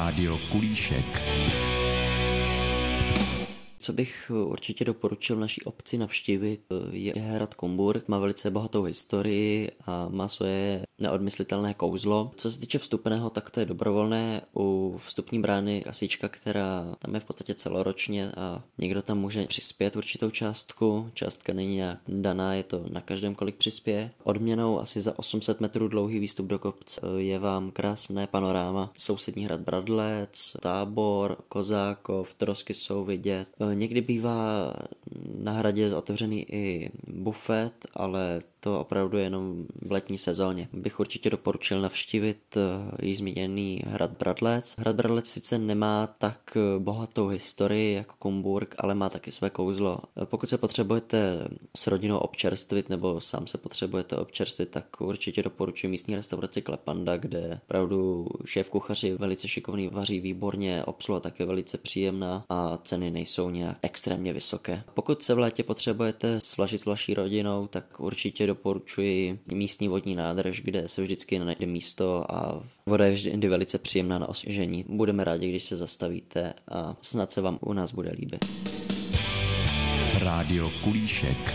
Rádio Kulíšek. Co bych určitě doporučil naší obci navštívit, je hrad Komburg. Má velice bohatou historii a má svoje neodmyslitelné kouzlo. Co se týče vstupného, tak to je dobrovolné. U vstupní brány kasička, která tam je v podstatě celoročně a někdo tam může přispět určitou částku. Částka není nějak daná, je to na každém, kolik přispěje. Odměnou asi za 800 metrů dlouhý výstup do kopce je vám krásné panoráma. Sousední hrad Bradlec, Tábor, Kozákov, Trosky jsou vidět. Někdy bývá na hradě otevřený i bufet, ale to opravdu jenom v letní sezóně. Bych určitě doporučil navštívit eh, již zmíněný hrad Bradlec. Hrad Bradlec sice nemá tak eh, bohatou historii jako Kumburg, ale má taky své kouzlo. Eh, pokud se potřebujete s rodinou občerstvit nebo sám se potřebujete občerstvit, tak určitě doporučuji místní restauraci Klepanda, kde opravdu šéf kuchaři velice šikovný, vaří výborně, obsluha také velice příjemná a ceny nejsou nějak extrémně vysoké. Pokud se v létě potřebujete svažit s vaší rodinou, tak určitě doporučuji místní vodní nádrž, kde se vždycky najde místo a voda je vždy velice příjemná na osvěžení. Budeme rádi, když se zastavíte a snad se vám u nás bude líbit. Rádio Kulíšek.